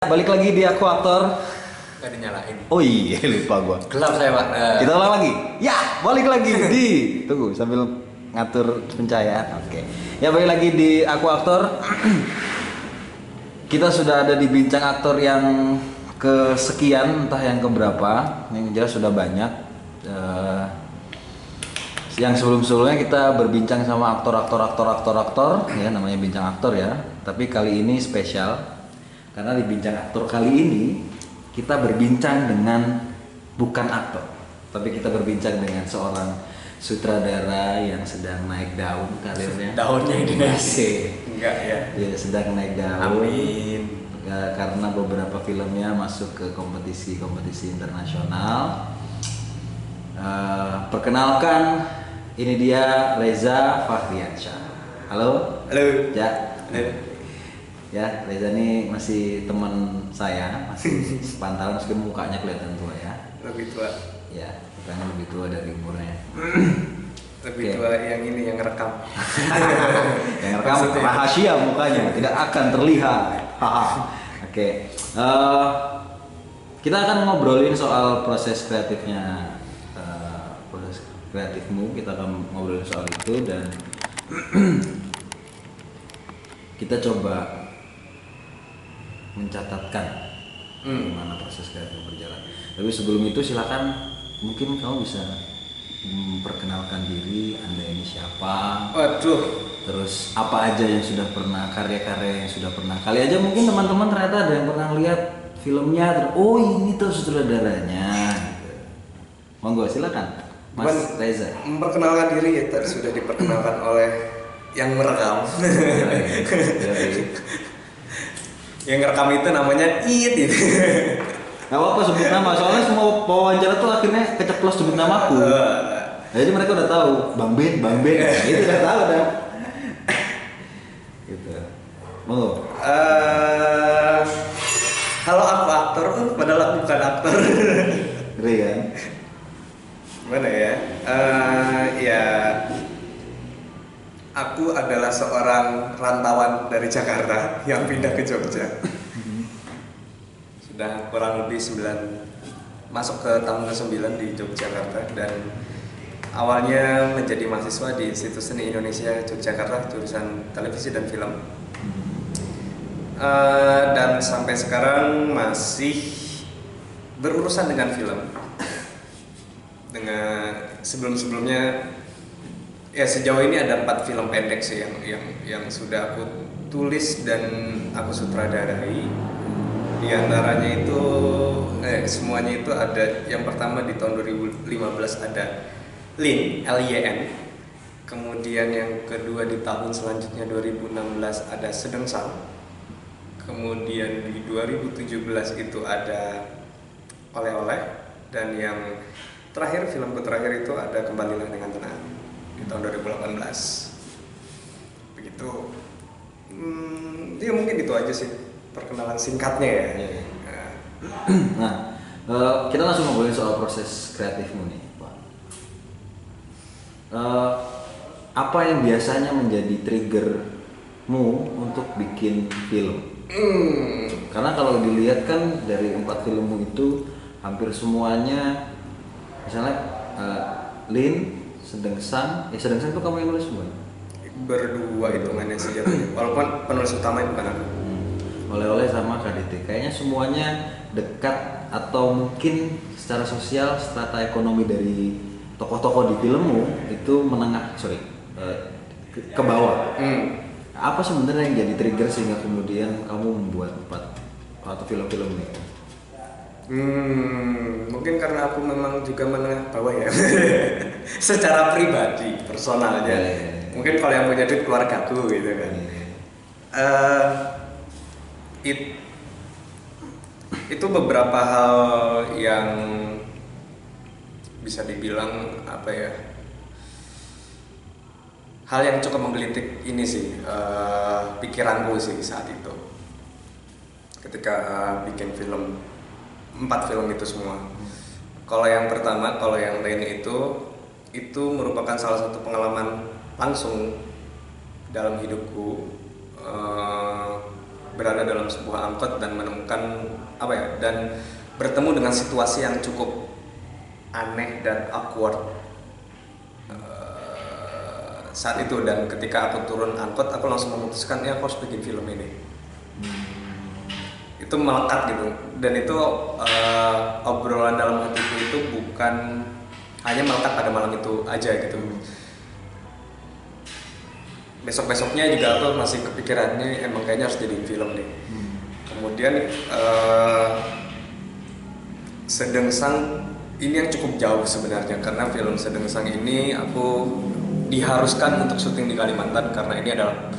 Balik lagi di aku aktor. Gak dinyalain. Oh iya lupa gua. Gelap saya pak. Eh, Kita ulang lagi. Ya, balik lagi di. Tunggu sambil ngatur pencahayaan. Oke. Ya balik lagi di aku aktor. Kita sudah ada di bincang aktor yang kesekian entah yang keberapa. Yang jelas sudah banyak. Eh, yang sebelum-sebelumnya kita berbincang sama aktor-aktor aktor-aktor aktor ya namanya bincang aktor ya. Tapi kali ini spesial karena di bincang aktor kali ini kita berbincang dengan bukan aktor, tapi kita berbincang dengan seorang sutradara yang sedang naik daun karirnya. Daunnya dinaik. Oke. Enggak ya. Dia sedang naik daun. Amin. Karena beberapa filmnya masuk ke kompetisi-kompetisi internasional. Eh, perkenalkan, ini dia Reza Fahriansyah. Halo, Halo. Ya. Halo. Ya, Reza ini masih teman saya, masih sepantaran meskipun mukanya kelihatan tua ya. Lebih tua. Ya, mukanya lebih tua dari umurnya. Lebih Oke. tua yang ini yang rekam. Yang rekam Maksudnya? rahasia mukanya, tidak akan terlihat. Oke. Eh, kita akan ngobrolin soal proses kreatifnya eh, proses kreatifmu. Kita akan ngobrolin soal itu dan kita coba mencatatkan Hmm. gimana proses kreatif berjalan. Tapi sebelum itu silakan mungkin kamu bisa memperkenalkan diri, Anda ini siapa, Waduh. terus apa aja yang sudah pernah karya-karya yang sudah pernah. Kali aja mungkin teman-teman ternyata ada yang pernah lihat filmnya, terus oh ini tuh sutradaranya. Gitu. Monggo silakan, Mas Bukan- Reza. Memperkenalkan diri ya tadi sudah diperkenalkan oleh yang merekam. Yoi. yang ngerekam itu namanya It itu. Gak apa-apa sebut nama, soalnya semua wawancara tuh akhirnya keceplos sebut namaku. Jadi mereka udah tahu, Bang Ben, Bang Ben, Nah, itu udah tahu dah. gitu. Monggo. Eh, halo aku aktor, oh, padahal aku bukan aktor. Ngeri kan? Gimana ya? Eh, ya, aku adalah seorang rantauan dari Jakarta yang pindah ke Jogja. Sudah kurang lebih 9 masuk ke tahun ke-9 di Yogyakarta dan awalnya menjadi mahasiswa di Institut Seni Indonesia Yogyakarta jurusan televisi dan film. Eh, dan sampai sekarang masih berurusan dengan film dengan sebelum-sebelumnya ya sejauh ini ada empat film pendek sih yang yang yang sudah aku tulis dan aku sutradarai di antaranya itu eh, semuanya itu ada yang pertama di tahun 2015 ada Lin L Y N. Kemudian yang kedua di tahun selanjutnya 2016 ada Sedengsang kemudian di 2017 itu ada oleh-oleh. Dan yang terakhir filmku terakhir itu ada kembalilah dengan tenang di tahun 2018 begitu hmm, ya mungkin itu aja sih perkenalan singkatnya ya Iya, iya. Nah, eh, kita langsung ngobrolin soal proses kreatifmu nih, Pak. Eh, apa yang biasanya menjadi triggermu untuk bikin film? hmm, Karena kalau dilihat kan dari empat filmmu itu hampir semuanya, misalnya eh, Lin, Sedengsang, ya Sedengsang itu kamu yang nulis semua. berdua hitungannya sih jatuhnya walaupun penulis utama itu bukan aku Hmm. Oleh-oleh sama KDT, kayaknya semuanya dekat atau mungkin secara sosial strata ekonomi dari tokoh-tokoh di filmmu itu menengah, sorry, eh, ke, ke bawah. hmm. Apa sebenarnya yang jadi trigger sehingga kemudian kamu membuat empat atau film-film ini? Hmm, mungkin karena aku memang juga menengah bawah ya. Secara pribadi, personalnya. Iya, iya, iya. Mungkin kalau yang punya duit keluargaku gitu kan. Eh, it- itu beberapa hal yang bisa dibilang apa ya hal yang cukup menggelitik ini sih eh, pikiranku sih saat itu ketika eh, bikin film empat film itu semua. Kalau yang pertama kalau yang lain itu itu merupakan salah satu pengalaman langsung dalam hidupku eh, berada dalam sebuah angkot dan menemukan apa ya dan bertemu dengan situasi yang cukup aneh dan awkward eh, saat itu. Dan ketika aku turun angkot aku langsung memutuskan ya aku harus bikin film ini itu melekat gitu. Dan itu eh, obrolan dalam hatiku itu bukan hanya melekat pada malam itu aja gitu. Besok besoknya juga aku masih kepikirannya emang kayaknya harus jadi film deh. Kemudian eh, Sedengsang ini yang cukup jauh sebenarnya. Karena film Sedengsang ini aku diharuskan untuk syuting di Kalimantan karena ini adalah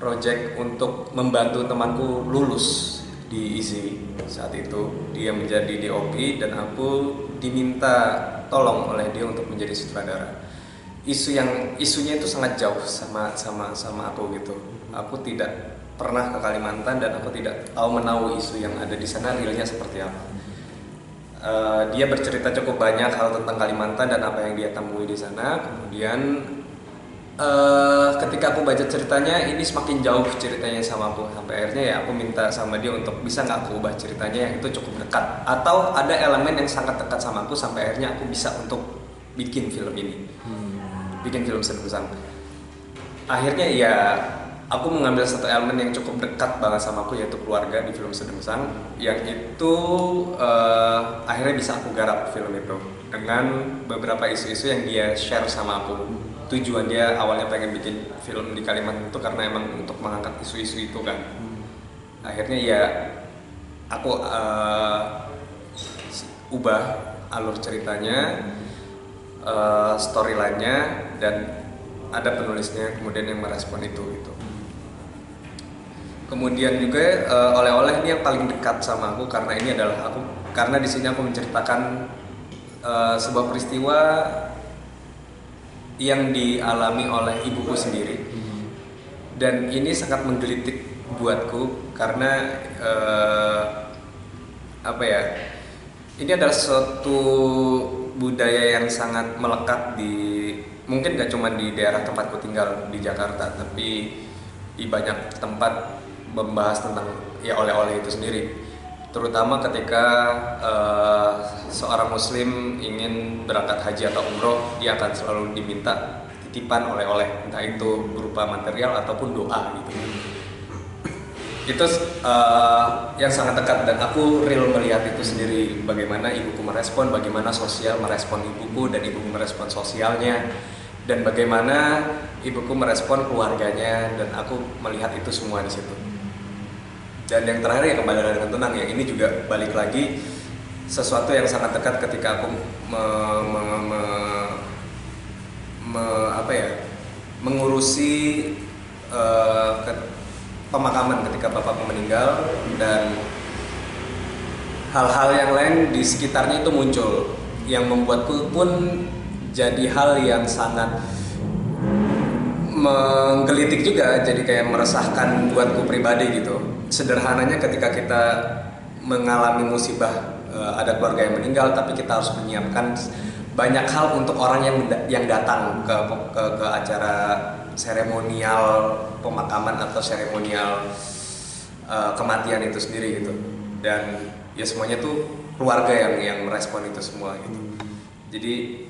project untuk membantu temanku lulus di saat itu. Dia menjadi DOP dan aku diminta tolong oleh dia untuk menjadi sutradara. Isu yang isunya itu sangat jauh sama sama sama aku gitu. Aku tidak pernah ke Kalimantan dan aku tidak tahu menahu isu yang ada di sana realnya seperti apa. Eh, dia bercerita cukup banyak hal tentang Kalimantan dan apa yang dia temui di sana. Kemudian eh, ketika aku baca ceritanya, ini semakin jauh ceritanya sama aku. Sampai akhirnya ya aku minta sama dia untuk bisa nggak aku ubah ceritanya yang itu cukup dekat. Atau ada elemen yang sangat dekat sama aku sampai akhirnya aku bisa untuk bikin film ini, bikin film Senusan. Akhirnya ya aku mengambil satu elemen yang cukup dekat banget sama aku yaitu keluarga di film Sedengsang yang itu uh, akhirnya bisa aku garap film itu dengan beberapa isu-isu yang dia share sama aku tujuan dia awalnya pengen bikin film di Kalimantan itu karena emang untuk mengangkat isu-isu itu kan. Akhirnya ya aku uh, ubah alur ceritanya uh, storylinenya dan ada penulisnya kemudian yang merespon itu gitu. Kemudian juga uh, oleh-oleh ini yang paling dekat sama aku karena ini adalah aku karena di sini aku menceritakan uh, sebuah peristiwa yang dialami oleh ibuku sendiri. Dan ini sangat menggelitik buatku karena uh, apa ya ini adalah suatu budaya yang sangat melekat di mungkin gak cuma di daerah tempatku tinggal di Jakarta tapi di banyak tempat membahas tentang ya oleh-oleh itu sendiri terutama ketika uh, seorang muslim ingin berangkat haji atau umroh dia akan selalu diminta titipan oleh-oleh entah itu berupa material ataupun doa gitu. Itu uh, yang sangat dekat dan aku real melihat itu sendiri bagaimana ibuku merespon bagaimana sosial merespon ibuku dan ibuku merespon sosialnya dan bagaimana ibuku merespon keluarganya dan aku melihat itu semua di situ dan yang terakhir ya kembali dengan tenang ya ini juga balik lagi sesuatu yang sangat dekat ketika aku me, me, me, me, apa ya mengurusi uh, ke, pemakaman ketika bapakku meninggal dan hal-hal yang lain di sekitarnya itu muncul yang membuatku pun jadi hal yang sangat menggelitik juga jadi kayak meresahkan buatku pribadi gitu. Sederhananya ketika kita mengalami musibah uh, ada keluarga yang meninggal tapi kita harus menyiapkan banyak hal untuk orang yang yang datang ke ke, ke acara seremonial pemakaman atau seremonial uh, kematian itu sendiri gitu. Dan ya semuanya tuh keluarga yang yang merespon itu semua gitu. Jadi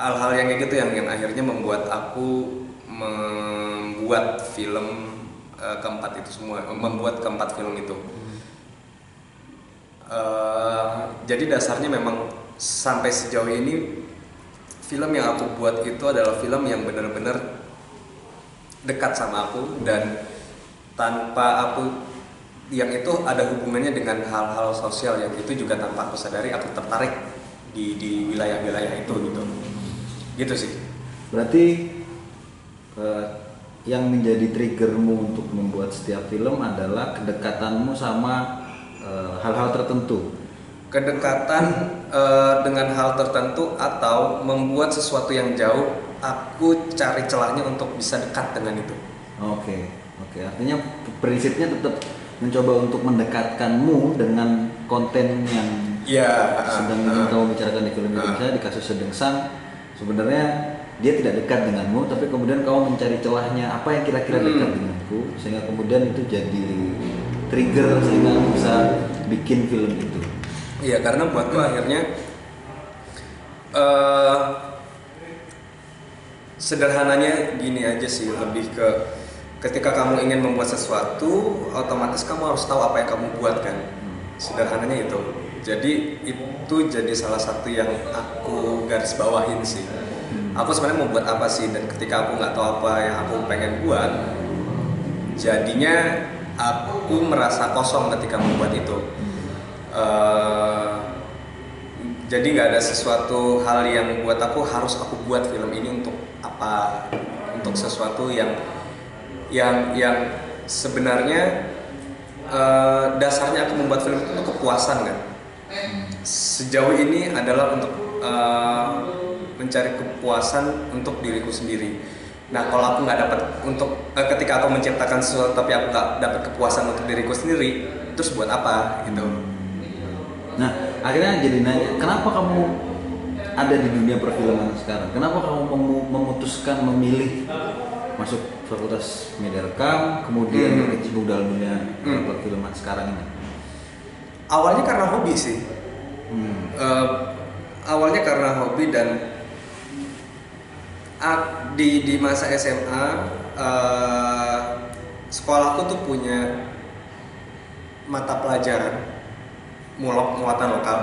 hal-hal yang kayak gitu yang yang akhirnya membuat aku membuat film uh, keempat itu semua, membuat keempat film itu. Uh, jadi dasarnya memang sampai sejauh ini film yang aku buat itu adalah film yang benar-benar dekat sama aku dan tanpa aku yang itu ada hubungannya dengan hal-hal sosial yang itu juga tanpa aku sadari aku tertarik di di wilayah-wilayah itu gitu gitu sih berarti uh, yang menjadi triggermu untuk membuat setiap film adalah kedekatanmu sama eh, hal-hal uh, tertentu. Kedekatan uh, dengan hal tertentu atau membuat sesuatu yang jauh, aku cari celahnya untuk bisa dekat dengan itu. Oke, okay. oke. Okay. Artinya prinsipnya tetap mencoba untuk mendekatkanmu dengan konten yang ya, sedang ingin uh, kamu bicarakan di film Indonesia uh, di kasus Sedengsang. Sebenarnya dia tidak dekat denganmu tapi kemudian kau mencari celahnya. Apa yang kira-kira dekat hmm. denganku sehingga kemudian itu jadi trigger sehingga kamu bisa bikin film itu. Iya karena buatku akhirnya eh sederhananya gini aja sih lebih ke ketika kamu ingin membuat sesuatu otomatis kamu harus tahu apa yang kamu buat kan? Sederhananya itu. Jadi itu jadi salah satu yang aku garis bawahin sih aku sebenarnya mau buat apa sih? Dan ketika aku nggak tahu apa yang aku pengen buat jadinya aku merasa kosong ketika membuat itu. Eh, jadi nggak ada sesuatu hal yang buat aku harus aku buat film ini untuk apa? Untuk sesuatu yang yang yang sebenarnya eh, dasarnya aku membuat film itu untuk kepuasan kan? Sejauh ini adalah untuk eh, mencari kepuasan untuk diriku sendiri nah kalau aku nggak dapat untuk eh, ketika aku menciptakan sesuatu tapi aku nggak dapat kepuasan untuk diriku sendiri terus buat apa gitu Nah, akhirnya jadi nanya, kenapa kamu ada di dunia perfilman sekarang? Kenapa kamu memu- memutuskan memilih masuk fakultas media rekam, kemudian Hmm. berkecimpung dalam dunia Hmm. perfilman sekarang ini? awalnya karena hobi sih Hmm. Eh, awalnya karena hobi dan di di masa SMA eh, sekolahku tuh punya mata pelajaran mulok muatan lokal.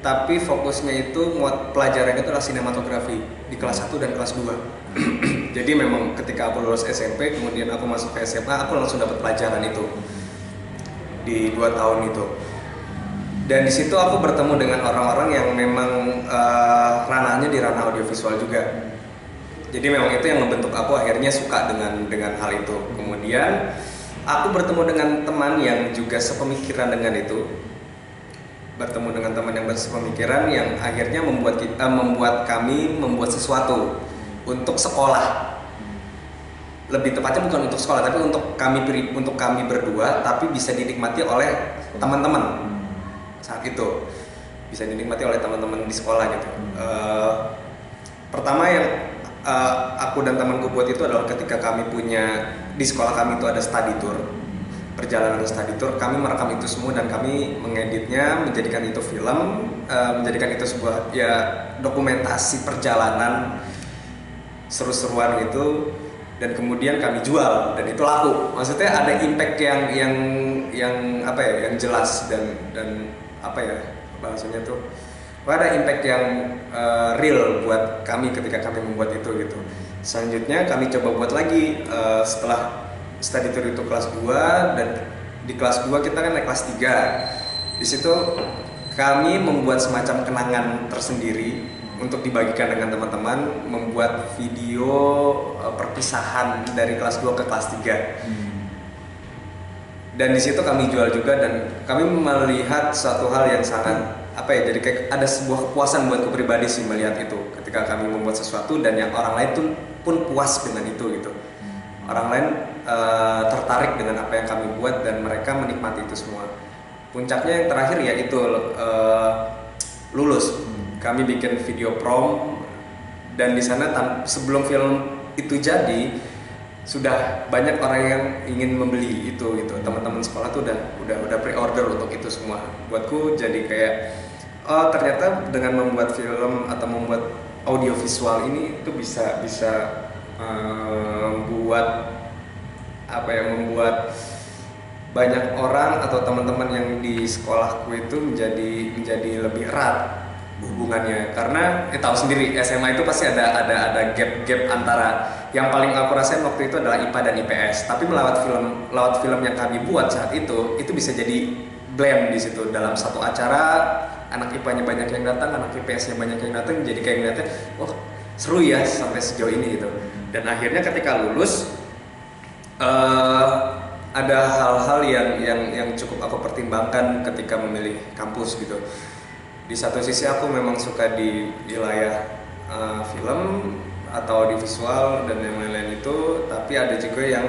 Tapi fokusnya itu muat pelajaran itu adalah sinematografi di kelas 1 dan kelas 2 jadi memang ketika aku lulus SMP kemudian aku masuk ke SMA aku langsung dapat pelajaran itu di dua tahun itu. Dan di situ aku bertemu dengan orang-orang yang memang eh, ranahnya di ranah audiovisual juga jadi memang itu yang membentuk aku akhirnya suka dengan dengan hal itu. Kemudian aku bertemu dengan teman yang juga sepemikiran dengan itu. Bertemu dengan teman yang sepemikiran yang akhirnya membuat kita membuat kami membuat sesuatu untuk sekolah. Lebih tepatnya bukan untuk sekolah tapi untuk kami untuk kami berdua tapi bisa dinikmati oleh teman-teman. Saat itu bisa dinikmati oleh teman-teman di sekolah gitu. Eh, pertama yang eh, aku dan temanku buat itu adalah ketika kami punya di sekolah kami itu ada study tour perjalanan study tour. Kami merekam itu semua dan kami mengeditnya menjadikan itu film eh, menjadikan itu sebuah ya dokumentasi perjalanan seru-seruan gitu. Dan kemudian kami jual dan itu laku. Maksudnya ada impact yang yang yang apa ya yang jelas dan dan apa ya bahasanya tuh ada impact yang eh, real buat kami ketika kami membuat itu gitu. Selanjutnya kami coba buat lagi eh, setelah study tour itu kelas 2 dan di kelas 2 kita kan naik kelas 3 di situ kami membuat semacam kenangan tersendiri untuk dibagikan dengan teman-teman membuat video eh, perpisahan dari kelas 2 ke kelas 3 dan di situ kami jual juga dan kami melihat suatu hal yang sangat apa ya jadi kayak ada sebuah kepuasan buatku pribadi sih melihat itu. Ketika kami membuat sesuatu dan yang orang lain tuh pun puas dengan itu gitu. Orang lain eh, tertarik dengan apa yang kami buat dan mereka menikmati itu semua. Puncaknya yang terakhir ya itu eh, lulus. Kami bikin video prom dan di sana sebelum film itu jadi sudah banyak orang yang ingin membeli itu gitu. Teman-teman sekolah tuh udah udah udah pre-order untuk itu semua. Buatku jadi kayak oh ternyata dengan membuat film atau membuat audiovisual ini itu bisa bisa eh, membuat apa ya membuat banyak orang atau teman-teman yang di sekolahku itu menjadi menjadi lebih erat hubungannya. Karena ya tahu sendiri SMA itu pasti ada ada ada gap-gap antara yang paling aku rasain waktu itu adalah IPA dan IPS tapi melewat film lewat film yang kami buat saat itu itu bisa jadi blend di situ. Dalam satu acara anak IPA-nya banyak yang datang anak IPS-nya banyak yang datang jadi kayak ngeliatnya wah seru ya sampai sejauh ini gitu. Dan akhirnya ketika lulus eh, ada hal-hal yang yang yang cukup aku pertimbangkan ketika memilih kampus gitu. Di satu sisi aku memang suka di wilayah uh, film atau audiovisual dan yang lain-lain itu tapi ada juga yang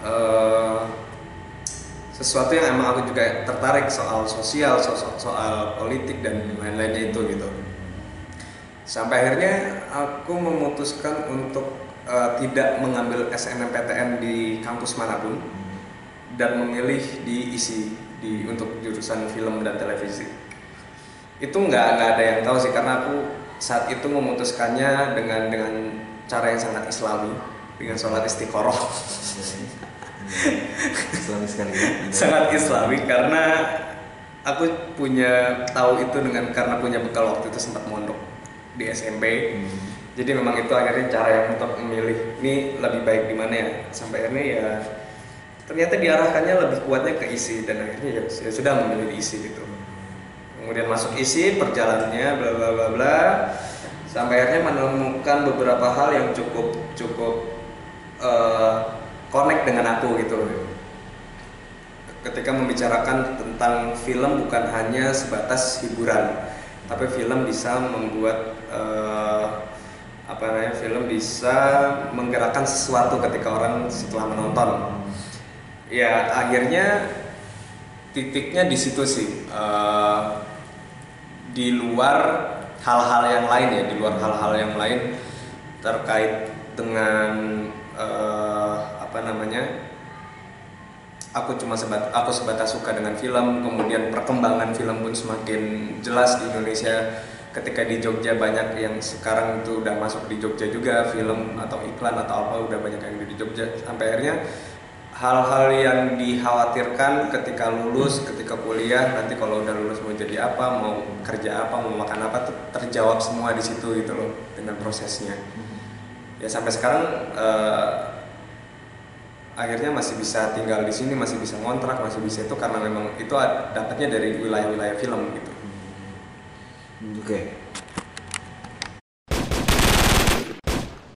uh, sesuatu yang emang aku juga tertarik soal sosial soal, soal politik dan lain-lainnya itu gitu. Sampai akhirnya aku memutuskan untuk uh, tidak mengambil SNMPTN di kampus mana pun dan memilih diisi di untuk jurusan film dan televisi. Itu nggak nggak ada yang tahu sih karena aku saat itu memutuskannya dengan dengan cara yang sangat islami dengan sholat istiqoroh Islami sekali ya. sangat islami karena aku punya tahu itu dengan karena punya bekal waktu itu sempat mondok di SMP Hmm. jadi memang itu akhirnya cara yang untuk memilih ini lebih baik di mana ya sampai akhirnya ya ternyata diarahkannya lebih kuatnya ke isi dan akhirnya ya, ya sudah memilih di isi gitu kemudian masuk isi perjalanannya bla bla bla bla sampai akhirnya menemukan beberapa hal yang cukup cukup eh, connect dengan aku gitu. Ketika membicarakan tentang film bukan hanya sebatas hiburan tapi film bisa membuat eh, apa namanya film bisa menggerakkan sesuatu ketika orang setelah menonton. Ya akhirnya titiknya di situ sih Eh, di luar hal-hal yang lain ya di luar hal-hal yang lain terkait dengan eh, namanya aku cuma sebat aku sebatas suka dengan film kemudian perkembangan film pun semakin jelas di Indonesia. Ketika di Jogja banyak yang sekarang itu udah masuk di Jogja juga film atau iklan atau apa udah banyak yang di Jogja. Sampai akhirnya hal-hal yang dikhawatirkan ketika lulus ketika kuliah nanti kalau udah lulus mau jadi apa mau kerja apa mau makan apa terjawab semua di situ gitu loh dengan prosesnya. Ya sampai sekarang eh, akhirnya masih bisa tinggal di sini masih bisa ngontrak masih bisa itu karena memang itu dapatnya dari wilayah-wilayah film gitu Hmm, Oke.